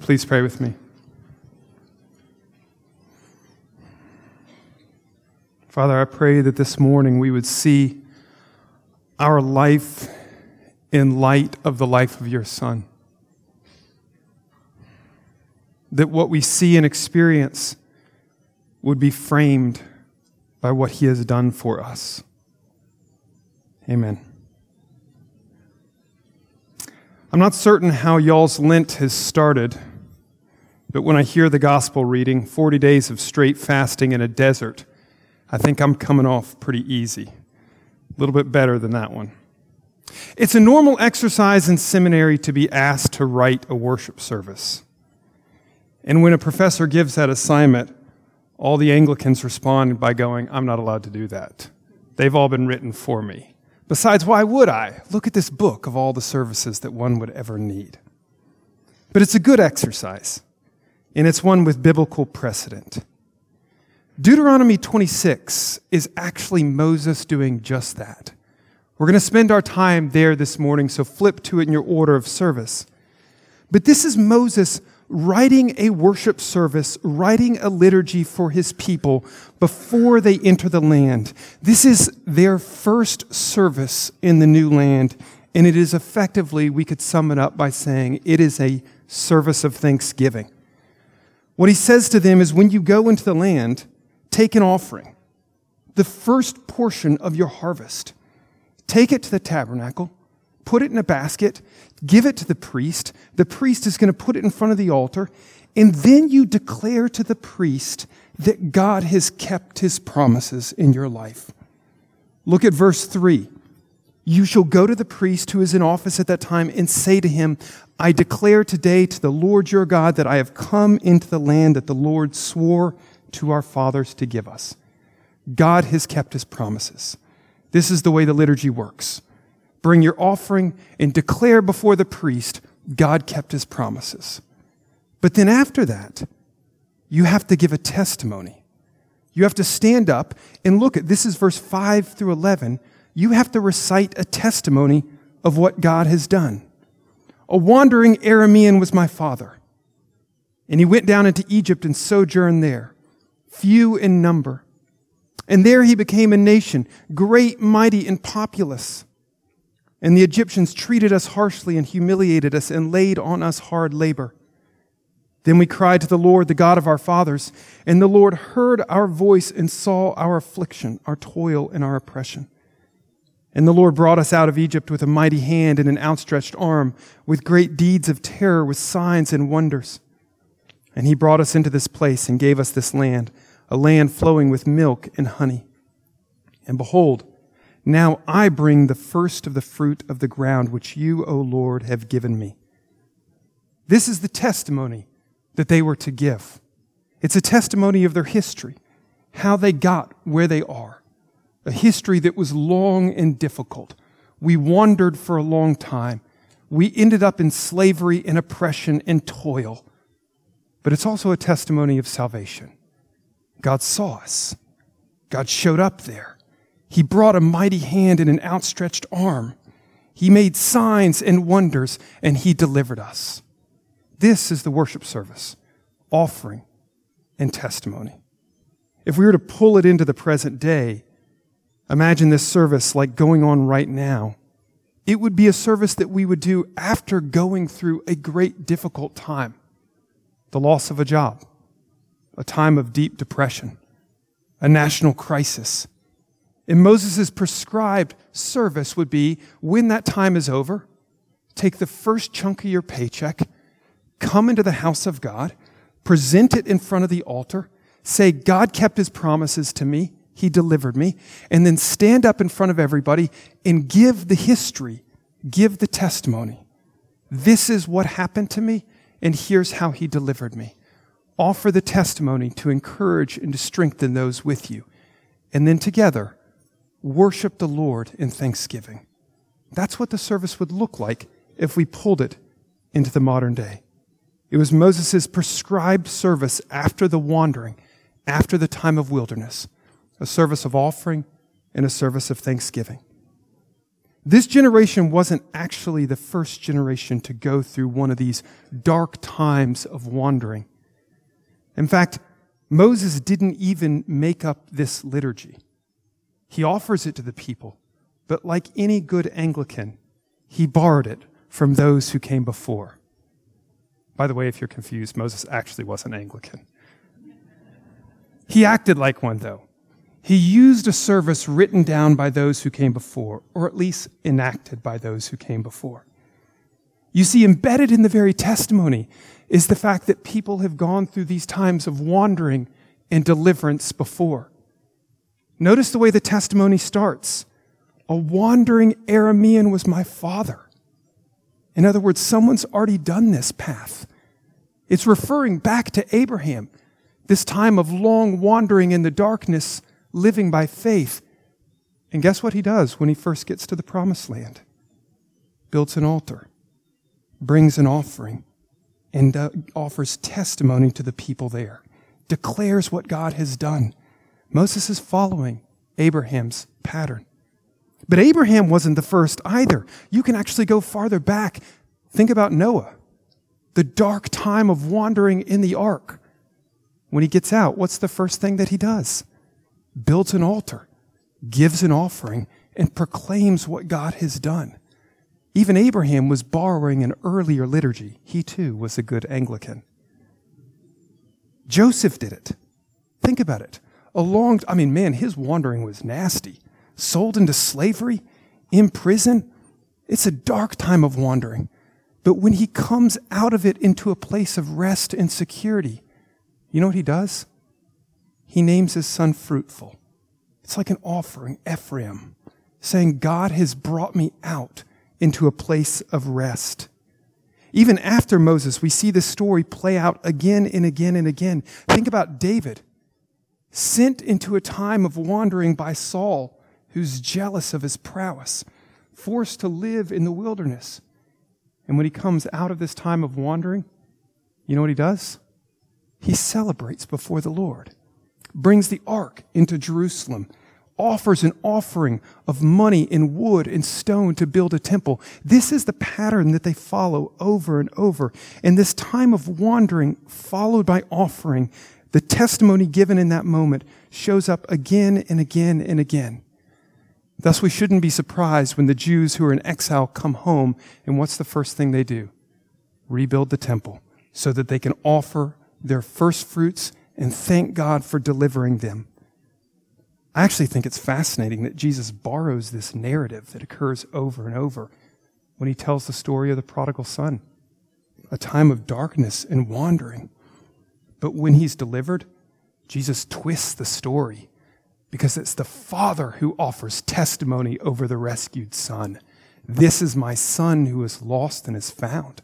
Please pray with me. Father, I pray that this morning we would see our life in light of the life of your Son. That what we see and experience would be framed by what he has done for us. Amen. I'm not certain how y'all's Lent has started, but when I hear the gospel reading, 40 days of straight fasting in a desert, I think I'm coming off pretty easy. A little bit better than that one. It's a normal exercise in seminary to be asked to write a worship service. And when a professor gives that assignment, all the Anglicans respond by going, I'm not allowed to do that. They've all been written for me. Besides, why would I? Look at this book of all the services that one would ever need. But it's a good exercise, and it's one with biblical precedent. Deuteronomy 26 is actually Moses doing just that. We're going to spend our time there this morning, so flip to it in your order of service. But this is Moses writing a worship service, writing a liturgy for his people before they enter the land. This is their first service in the new land, and it is effectively, we could sum it up by saying, it is a service of thanksgiving. What he says to them is when you go into the land, take an offering, the first portion of your harvest. Take it to the tabernacle, put it in a basket, give it to the priest. The priest is going to put it in front of the altar, and then you declare to the priest that God has kept his promises in your life. Look at verse 3. You shall go to the priest who is in office at that time and say to him, I declare today to the Lord your God that I have come into the land that the Lord swore to our fathers to give us. God has kept his promises. This is the way the liturgy works. Bring your offering and declare before the priest God kept his promises. But then after that, you have to give a testimony. You have to stand up and look at this is verse 5 through 11. You have to recite a testimony of what God has done. A wandering Aramean was my father, and he went down into Egypt and sojourned there, few in number. And there he became a nation, great, mighty, and populous. And the Egyptians treated us harshly and humiliated us and laid on us hard labor. Then we cried to the Lord, the God of our fathers, and the Lord heard our voice and saw our affliction, our toil, and our oppression. And the Lord brought us out of Egypt with a mighty hand and an outstretched arm, with great deeds of terror, with signs and wonders. And he brought us into this place and gave us this land, a land flowing with milk and honey. And behold, now I bring the first of the fruit of the ground which you, O Lord, have given me. This is the testimony that they were to give. It's a testimony of their history, how they got where they are. A history that was long and difficult. We wandered for a long time. We ended up in slavery and oppression and toil. But it's also a testimony of salvation. God saw us. God showed up there. He brought a mighty hand and an outstretched arm. He made signs and wonders, and he delivered us. This is the worship service, offering and testimony. If we were to pull it into the present day, imagine this service like going on right now. It would be a service that we would do after going through a great difficult time the loss of a job, a time of deep depression, a national crisis and Moses' prescribed service would be when that time is over, take the first chunk of your paycheck, come into the house of God, present it in front of the altar, say, God kept his promises to me, he delivered me, and then stand up in front of everybody and give the history, give the testimony. This is what happened to me, and here's how he delivered me. Offer the testimony to encourage and to strengthen those with you. And then together, worship the Lord in thanksgiving. That's what the service would look like if we pulled it into the modern day. It was Moses' prescribed service after the wandering, after the time of wilderness, a service of offering and a service of thanksgiving. This generation wasn't actually the first generation to go through one of these dark times of wandering. In fact, Moses didn't even make up this liturgy. He offers it to the people, but like any good Anglican, he borrowed it from those who came before. By the way, if you're confused, Moses actually wasn't Anglican. He acted like one, though. He used a service written down by those who came before, or at least enacted by those who came before. You see, embedded in the very testimony is the fact that people have gone through these times of wandering and deliverance before. Notice the way the testimony starts. A wandering Aramean was my father. In other words, someone's already done this path. It's referring back to Abraham, this time of long wandering in the darkness living by faith. And guess what he does when he first gets to the promised land? Builds an altar, brings an offering, and uh, offers testimony to the people there, declares what God has done. Moses is following Abraham's pattern. But Abraham wasn't the first either. You can actually go farther back. Think about Noah, the dark time of wandering in the ark. When he gets out, what's the first thing that he does? builds an altar, gives an offering, and proclaims what God has done. Even Abraham was borrowing an earlier liturgy. He too was a good Anglican. Joseph did it. Think about it. A long, I mean, man, his wandering was nasty. Sold into slavery, in prison. It's a dark time of wandering. But when he comes out of it into a place of rest and security, you know what he does? he names his son fruitful. It's like an offering, Ephraim, saying, God has brought me out into a place of rest. Even after Moses, we see this story play out again and again and again. Think about David, sent into a time of wandering by Saul, who's jealous of his prowess, forced to live in the wilderness. And when he comes out of this time of wandering, you know what he does? He celebrates before the Lord brings the ark into Jerusalem, offers an offering of money and wood and stone to build a temple. This is the pattern that they follow over and over. And this time of wandering, followed by offering, the testimony given in that moment shows up again and again and again. Thus, we shouldn't be surprised when the Jews who are in exile come home, and what's the first thing they do? Rebuild the temple so that they can offer their first fruits and thank God for delivering them. I actually think it's fascinating that Jesus borrows this narrative that occurs over and over when he tells the story of the prodigal son, a time of darkness and wandering. But when he's delivered, Jesus twists the story because it's the father who offers testimony over the rescued son. This is my son who is lost and is found.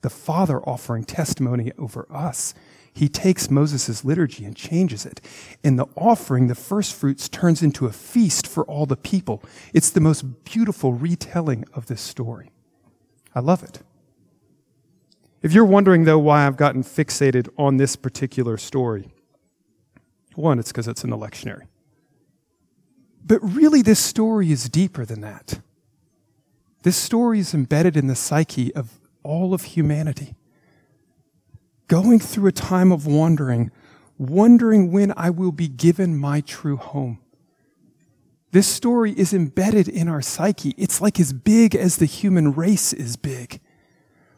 The father offering testimony over us he takes Moses' liturgy and changes it. In the offering, the first fruits turns into a feast for all the people. It's the most beautiful retelling of this story. I love it. If you're wondering, though, why I've gotten fixated on this particular story, one, it's because it's in the lectionary. But really, this story is deeper than that. This story is embedded in the psyche of all of humanity going through a time of wandering, wondering when I will be given my true home. This story is embedded in our psyche. It's like as big as the human race is big.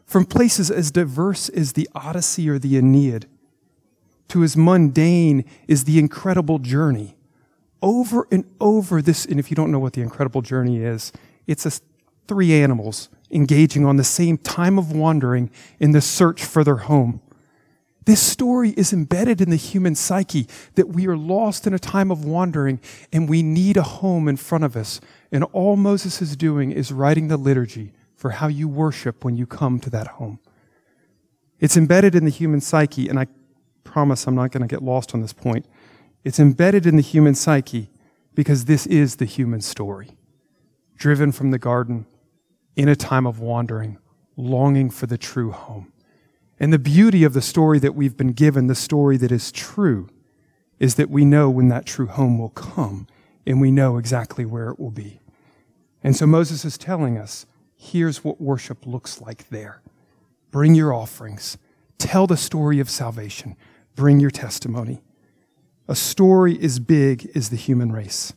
From places as diverse as the Odyssey or the Aeneid to as mundane as the incredible journey. Over and over this, and if you don't know what the incredible journey is, it's a, three animals engaging on the same time of wandering in the search for their home. This story is embedded in the human psyche that we are lost in a time of wandering and we need a home in front of us. And all Moses is doing is writing the liturgy for how you worship when you come to that home. It's embedded in the human psyche, and I promise I'm not going to get lost on this point. It's embedded in the human psyche because this is the human story. Driven from the garden in a time of wandering, longing for the true home. And the beauty of the story that we've been given, the story that is true, is that we know when that true home will come and we know exactly where it will be. And so Moses is telling us here's what worship looks like there. Bring your offerings, tell the story of salvation, bring your testimony. A story as big as the human race.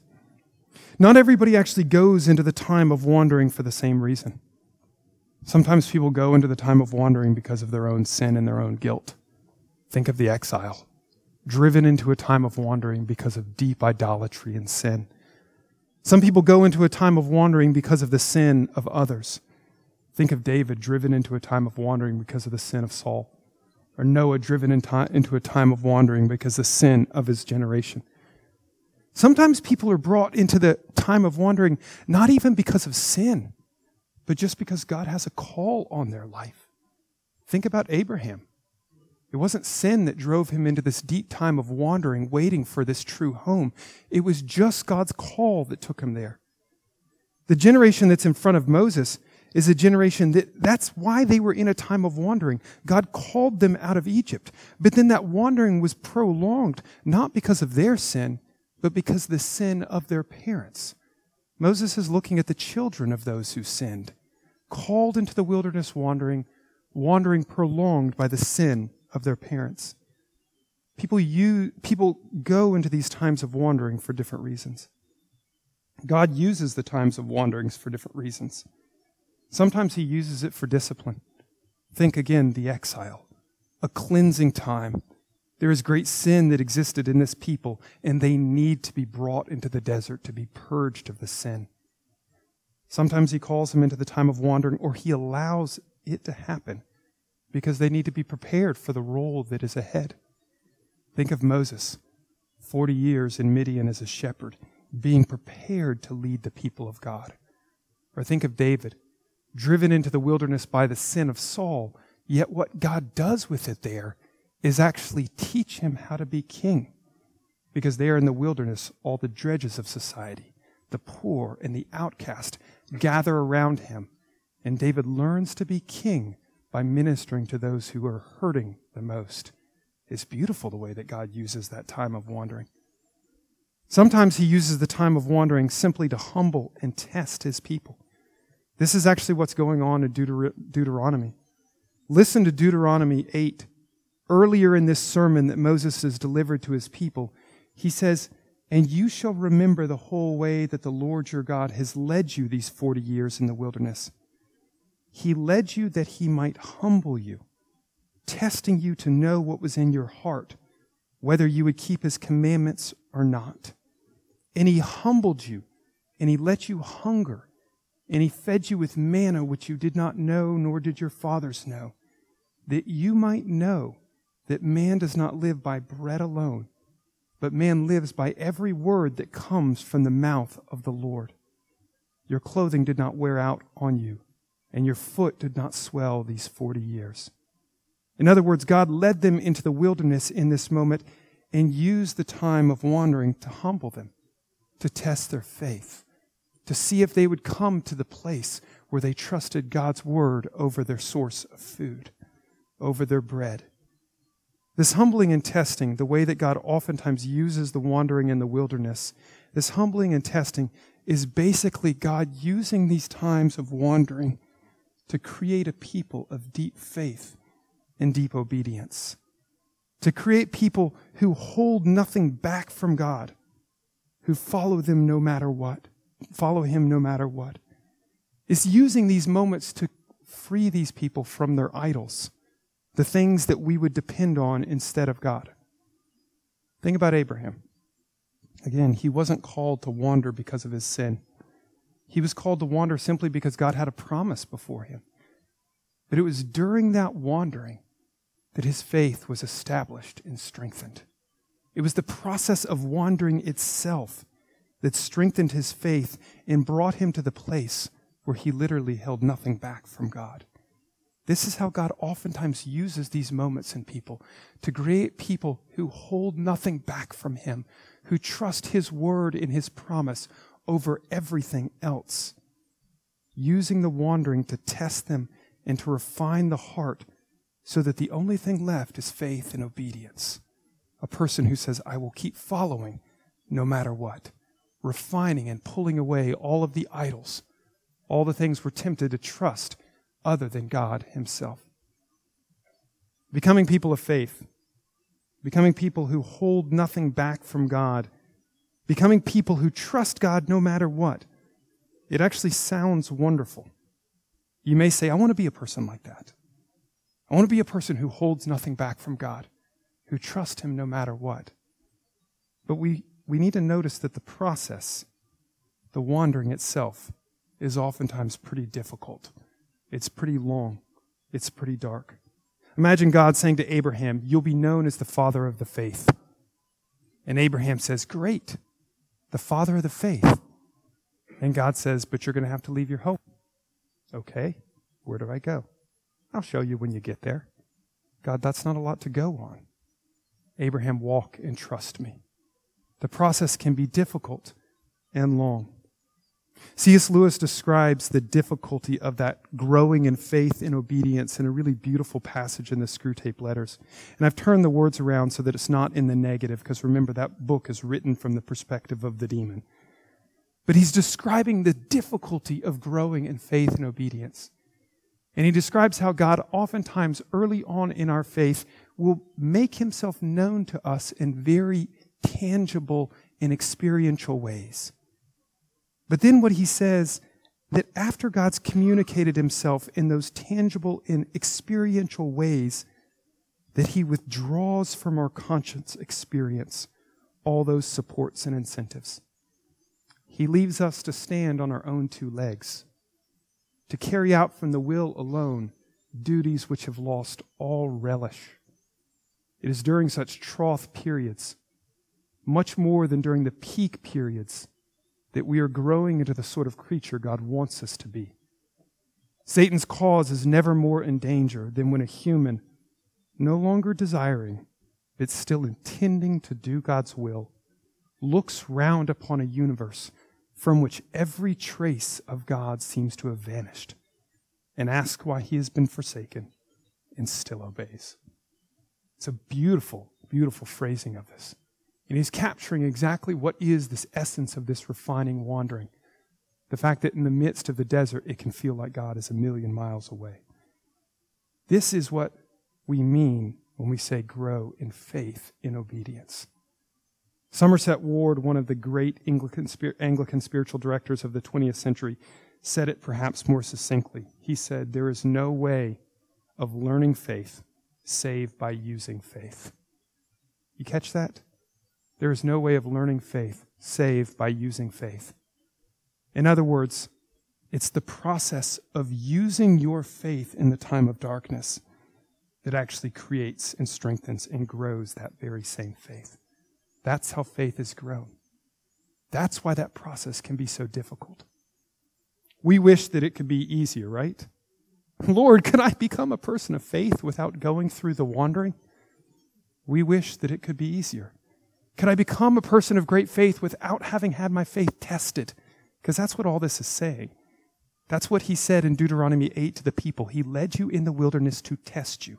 Not everybody actually goes into the time of wandering for the same reason. Sometimes people go into the time of wandering because of their own sin and their own guilt. Think of the exile, driven into a time of wandering because of deep idolatry and sin. Some people go into a time of wandering because of the sin of others. Think of David driven into a time of wandering because of the sin of Saul, or Noah driven into a time of wandering because of the sin of his generation. Sometimes people are brought into the time of wandering not even because of sin, but just because God has a call on their life. Think about Abraham. It wasn't sin that drove him into this deep time of wandering, waiting for this true home. It was just God's call that took him there. The generation that's in front of Moses is a generation that that's why they were in a time of wandering. God called them out of Egypt. But then that wandering was prolonged, not because of their sin, but because the sin of their parents. Moses is looking at the children of those who sinned, called into the wilderness wandering, wandering prolonged by the sin of their parents. People, use, people go into these times of wandering for different reasons. God uses the times of wanderings for different reasons. Sometimes He uses it for discipline. Think again, the exile, a cleansing time. There is great sin that existed in this people, and they need to be brought into the desert to be purged of the sin. Sometimes He calls them into the time of wandering, or He allows it to happen because they need to be prepared for the role that is ahead. Think of Moses, 40 years in Midian as a shepherd, being prepared to lead the people of God. Or think of David, driven into the wilderness by the sin of Saul, yet what God does with it there is actually teach him how to be king. Because there in the wilderness, all the dredges of society, the poor and the outcast, gather around him, and David learns to be king by ministering to those who are hurting the most. It's beautiful the way that God uses that time of wandering. Sometimes he uses the time of wandering simply to humble and test his people. This is actually what's going on in Deuter- Deuteronomy. Listen to Deuteronomy 8. Earlier in this sermon that Moses has delivered to his people, he says, And you shall remember the whole way that the Lord your God has led you these 40 years in the wilderness he led you that he might humble you, testing you to know what was in your heart, whether you would keep his commandments or not. And he humbled you, and he let you hunger, and he fed you with manna which you did not know, nor did your fathers know, that you might know that man does not live by bread alone, but man lives by every word that comes from the mouth of the Lord. Your clothing did not wear out on you and your foot did not swell these 40 years. In other words, God led them into the wilderness in this moment and used the time of wandering to humble them, to test their faith, to see if they would come to the place where they trusted God's word over their source of food, over their bread. This humbling and testing, the way that God oftentimes uses the wandering in the wilderness, this humbling and testing is basically God using these times of wandering to create a people of deep faith and deep obedience, to create people who hold nothing back from God, who follow them no matter what, follow Him no matter what. Is using these moments to free these people from their idols, the things that we would depend on instead of God. Think about Abraham. Again, he wasn't called to wander because of his sin. He was called to wander simply because God had a promise before him. But it was during that wandering that his faith was established and strengthened. It was the process of wandering itself that strengthened his faith and brought him to the place where he literally held nothing back from God. This is how God oftentimes uses these moments in people to create people who hold nothing back from him, who trust his word and his promise over everything else, using the wandering to test them and to refine the heart so that the only thing left is faith and obedience. A person who says, I will keep following no matter what, refining and pulling away all of the idols all the things we're tempted to trust other than God Himself. Becoming people of faith, becoming people who hold nothing back from God, becoming people who trust God no matter what. It actually sounds wonderful. You may say, I want to be a person like that. I want to be a person who holds nothing back from God, who trusts Him no matter what. But we, we need to notice that the process, the wandering itself, is oftentimes pretty difficult. It's pretty long. It's pretty dark. Imagine God saying to Abraham, You'll be known as the father of the faith. And Abraham says, Great, the father of the faith. And God says, But you're going to have to leave your home. Okay, where do I go? I'll show you when you get there. God, that's not a lot to go on. Abraham, walk and trust me. The process can be difficult and long. C.S. Lewis describes the difficulty of that growing in faith and obedience in a really beautiful passage in the Screwtape Letters. And I've turned the words around so that it's not in the negative, because remember, that book is written from the perspective of the demon. But he's describing the difficulty of growing in faith and obedience. And he describes how God oftentimes early on in our faith will make himself known to us in very tangible and experiential ways. But then what he says that after God's communicated himself in those tangible and experiential ways, that he withdraws from our conscience experience all those supports and incentives. He leaves us to stand on our own two legs, to carry out from the will alone duties which have lost all relish. It is during such trough periods, much more than during the peak periods, that we are growing into the sort of creature God wants us to be. Satan's cause is never more in danger than when a human, no longer desiring, but still intending to do God's will, looks round upon a universe from which every trace of God seems to have vanished, and asks why he has been forsaken and still obeys. It's a beautiful, beautiful phrasing of this. And he's capturing exactly what is this essence of this refining wandering. The fact that in the midst of the desert, it can feel like God is a million miles away. This is what we mean when we say grow in faith, in obedience. Somerset Ward, one of the great Anglican, Anglican spiritual directors of the 20th century, said it perhaps more succinctly. He said, There is no way of learning faith save by using faith. You catch that? There is no way of learning faith save by using faith. In other words, it's the process of using your faith in the time of darkness that actually creates and strengthens and grows that very same faith. That's how faith is grown. That's why that process can be so difficult. We wish that it could be easier, right? Lord, could I become a person of faith without going through the wandering? We wish that it could be easier. Could I become a person of great faith without having had my faith tested? Because that's what all this is saying. That's what he said in Deuteronomy 8 to the people. He led you in the wilderness to test you,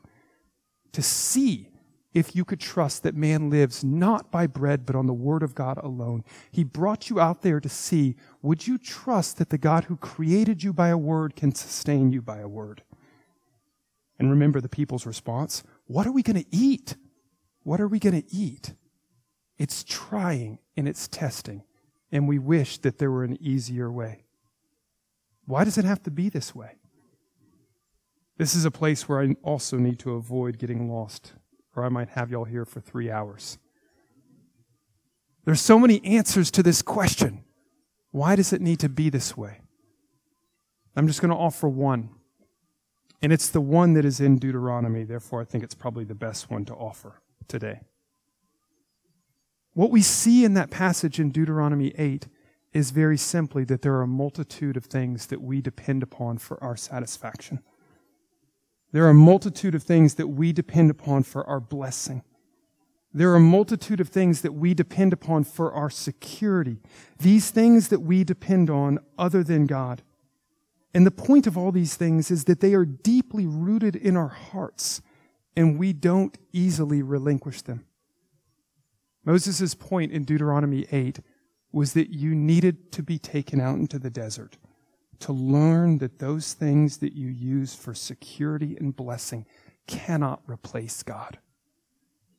to see if you could trust that man lives not by bread, but on the word of God alone. He brought you out there to see, would you trust that the God who created you by a word can sustain you by a word? And remember the people's response. What are we going to eat? What are we going to eat? It's trying and it's testing. And we wish that there were an easier way. Why does it have to be this way? This is a place where I also need to avoid getting lost or I might have y'all here for three hours. There's so many answers to this question. Why does it need to be this way? I'm just going to offer one. And it's the one that is in Deuteronomy, therefore, I think it's probably the best one to offer today. What we see in that passage in Deuteronomy 8 is very simply that there are a multitude of things that we depend upon for our satisfaction. There are a multitude of things that we depend upon for our blessing. There are a multitude of things that we depend upon for our security. These things that we depend on other than God. And the point of all these things is that they are deeply rooted in our hearts and we don't easily relinquish them. Moses' point in Deuteronomy 8 was that you needed to be taken out into the desert to learn that those things that you use for security and blessing cannot replace God.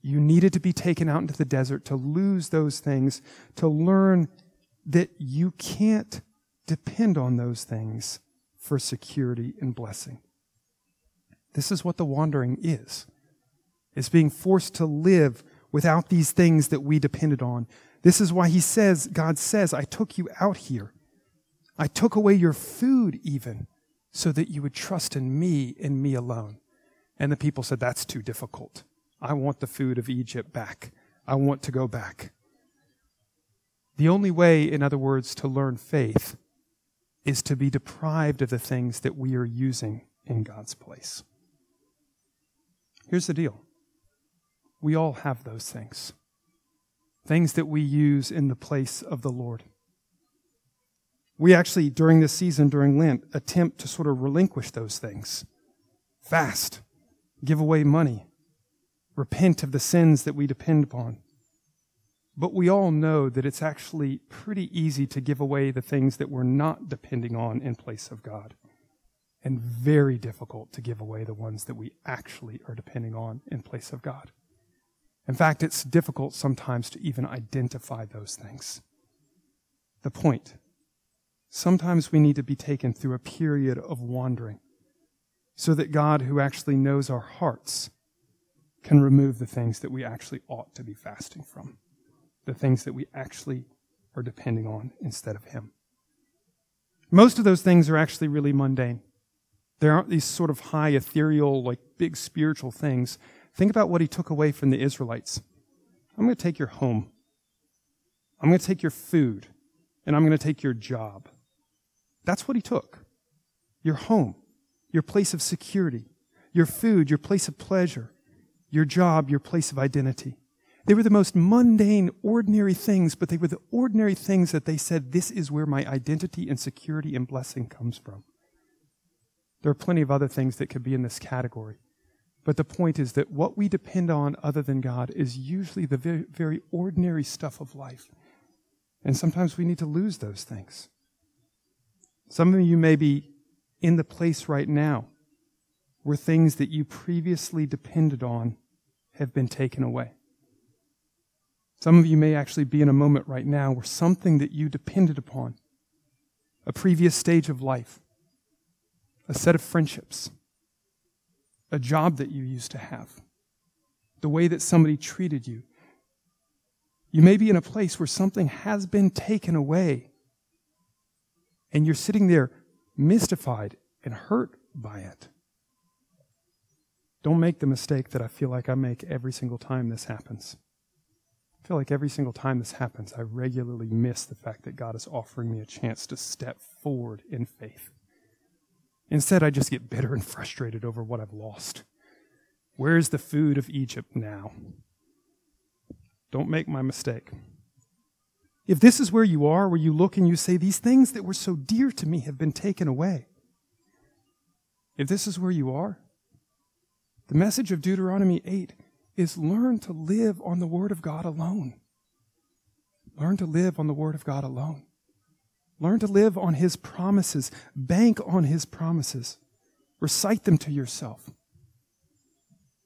You needed to be taken out into the desert to lose those things, to learn that you can't depend on those things for security and blessing. This is what the wandering is. It's being forced to live without these things that we depended on. This is why he says, God says, I took you out here. I took away your food even so that you would trust in me and me alone. And the people said, That's too difficult. I want the food of Egypt back. I want to go back. The only way, in other words, to learn faith is to be deprived of the things that we are using in God's place. Here's the deal we all have those things, things that we use in the place of the Lord. We actually, during this season, during Lent, attempt to sort of relinquish those things. Fast, give away money, repent of the sins that we depend upon. But we all know that it's actually pretty easy to give away the things that we're not depending on in place of God, and very difficult to give away the ones that we actually are depending on in place of God. In fact, it's difficult sometimes to even identify those things. The point sometimes we need to be taken through a period of wandering so that God, who actually knows our hearts, can remove the things that we actually ought to be fasting from, the things that we actually are depending on instead of Him. Most of those things are actually really mundane. There aren't these sort of high, ethereal, like big spiritual things. Think about what He took away from the Israelites. I'm going to take your home. I'm going to take your food. And I'm going to take your job. That's what He took. Your home, your place of security, your food, your place of pleasure, your job, your place of identity. They were the most mundane, ordinary things, but they were the ordinary things that they said, This is where my identity and security and blessing comes from. There are plenty of other things that could be in this category. But the point is that what we depend on other than God is usually the very, very ordinary stuff of life. And sometimes we need to lose those things. Some of you may be in the place right now where things that you previously depended on have been taken away. Some of you may actually be in a moment right now where something that you depended upon, a previous stage of life, a set of friendships, a job that you used to have, the way that somebody treated you. You may be in a place where something has been taken away, and you're sitting there mystified and hurt by it. Don't make the mistake that I feel like I make every single time this happens. I feel like every single time this happens, I regularly miss the fact that God is offering me a chance to step forward in faith. Instead, I just get bitter and frustrated over what I've lost. Where's the food of Egypt now? Don't make my mistake. If this is where you are, where you look and you say, These things that were so dear to me have been taken away, if this is where you are, the message of Deuteronomy 8 is learn to live on the Word of God alone. Learn to live on the Word of God alone. Learn to live on His promises. Bank on His promises. Recite them to yourself.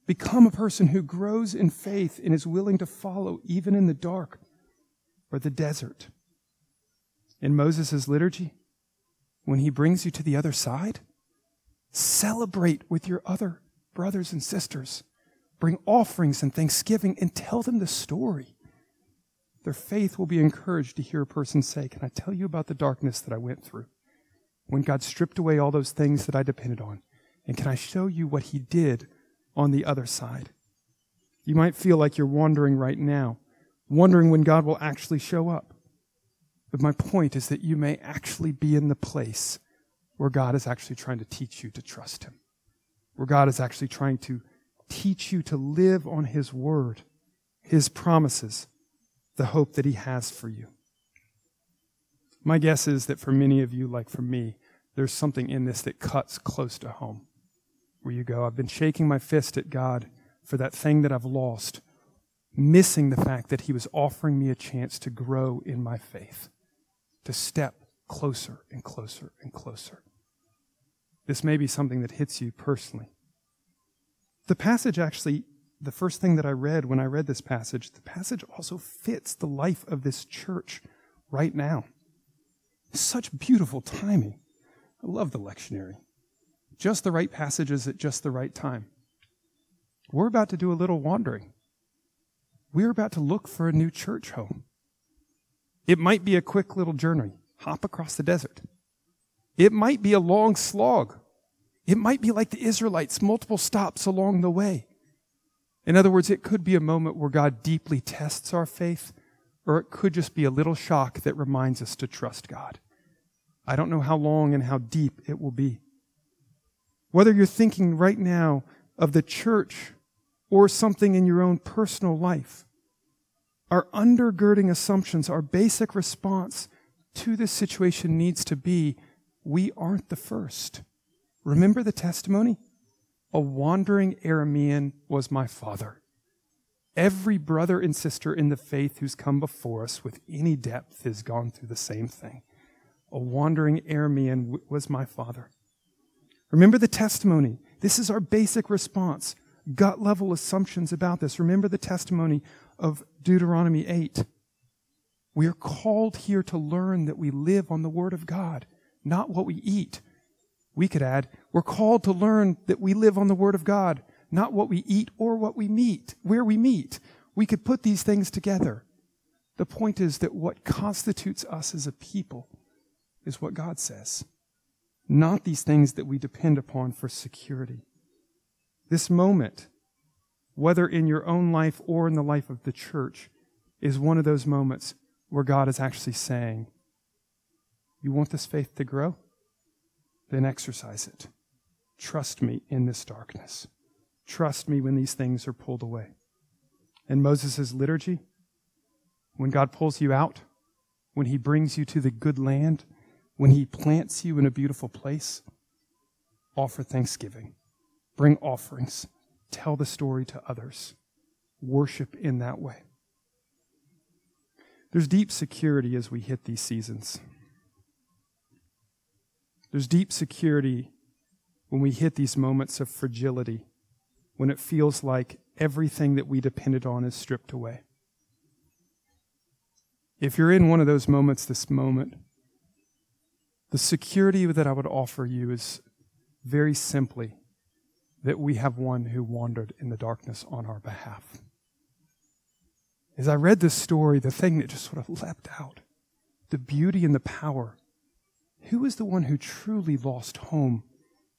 Become a person who grows in faith and is willing to follow even in the dark or the desert. In Moses' liturgy, when he brings you to the other side, celebrate with your other brothers and sisters. Bring offerings and thanksgiving and tell them the story. Their faith will be encouraged to hear a person say, Can I tell you about the darkness that I went through? When God stripped away all those things that I depended on. And can I show you what He did on the other side? You might feel like you're wandering right now, wondering when God will actually show up. But my point is that you may actually be in the place where God is actually trying to teach you to trust Him where God is actually trying to teach you to live on His Word, His promises, the hope that He has for you. My guess is that for many of you, like for me, there's something in this that cuts close to home. Where you go, I've been shaking my fist at God for that thing that I've lost, missing the fact that He was offering me a chance to grow in my faith, to step closer and closer and closer. This may be something that hits you personally. The passage actually, the first thing that I read when I read this passage, the passage also fits the life of this church right now. Such beautiful timing. I love the lectionary. Just the right passages at just the right time. We're about to do a little wandering. We're about to look for a new church home. It might be a quick little journey, hop across the desert. It might be a long slog. It might be like the Israelites, multiple stops along the way. In other words, it could be a moment where God deeply tests our faith, or it could just be a little shock that reminds us to trust God. I don't know how long and how deep it will be. Whether you're thinking right now of the church or something in your own personal life. Our undergirding assumptions, our basic response to this situation needs to be we aren't the first. Remember the testimony? A wandering Aramean was my father. Every brother and sister in the faith who's come before us with any depth has gone through the same thing. A wandering Aramean was my father. Remember the testimony. This is our basic response gut level assumptions about this. Remember the testimony of Deuteronomy 8. We are called here to learn that we live on the Word of God, not what we eat. We could add, we're called to learn that we live on the Word of God, not what we eat or what we meet, where we meet. We could put these things together. The point is that what constitutes us as a people is what God says, not these things that we depend upon for security. This moment, whether in your own life or in the life of the church, is one of those moments where God is actually saying, You want this faith to grow? Then exercise it. Trust me in this darkness. Trust me when these things are pulled away. In Moses' liturgy, when God pulls you out, when he brings you to the good land, when he plants you in a beautiful place, offer thanksgiving bring offerings, tell the story to others, worship in that way. There's deep security as we hit these seasons. There's deep security when we hit these moments of fragility, when it feels like everything that we depended on is stripped away. If you're in one of those moments this moment, the security that I would offer you is very simply that we have one who wandered in the darkness on our behalf. As I read this story, the thing that just sort of leapt out the beauty and the power. Who is the one who truly lost home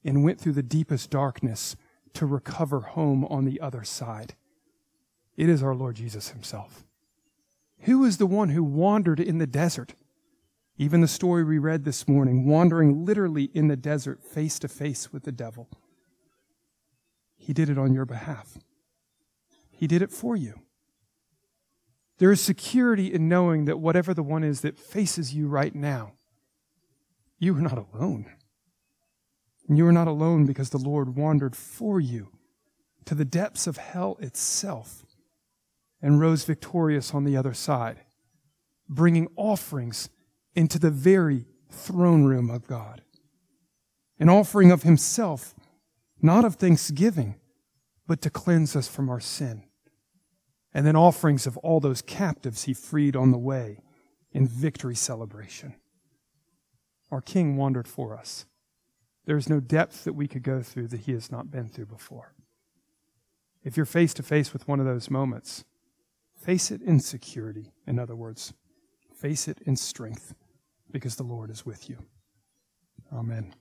and went through the deepest darkness to recover home on the other side? It is our Lord Jesus Himself. Who is the one who wandered in the desert? Even the story we read this morning, wandering literally in the desert face to face with the devil. He did it on your behalf. He did it for you. There is security in knowing that whatever the one is that faces you right now, you are not alone. You are not alone because the Lord wandered for you to the depths of hell itself and rose victorious on the other side, bringing offerings into the very throne room of God. An offering of himself not of thanksgiving, but to cleanse us from our sin. And then offerings of all those captives he freed on the way in victory celebration. Our King wandered for us. There is no depth that we could go through that he has not been through before. If you're face to face with one of those moments, face it in security, in other words. Face it in strength, because the Lord is with you. Amen.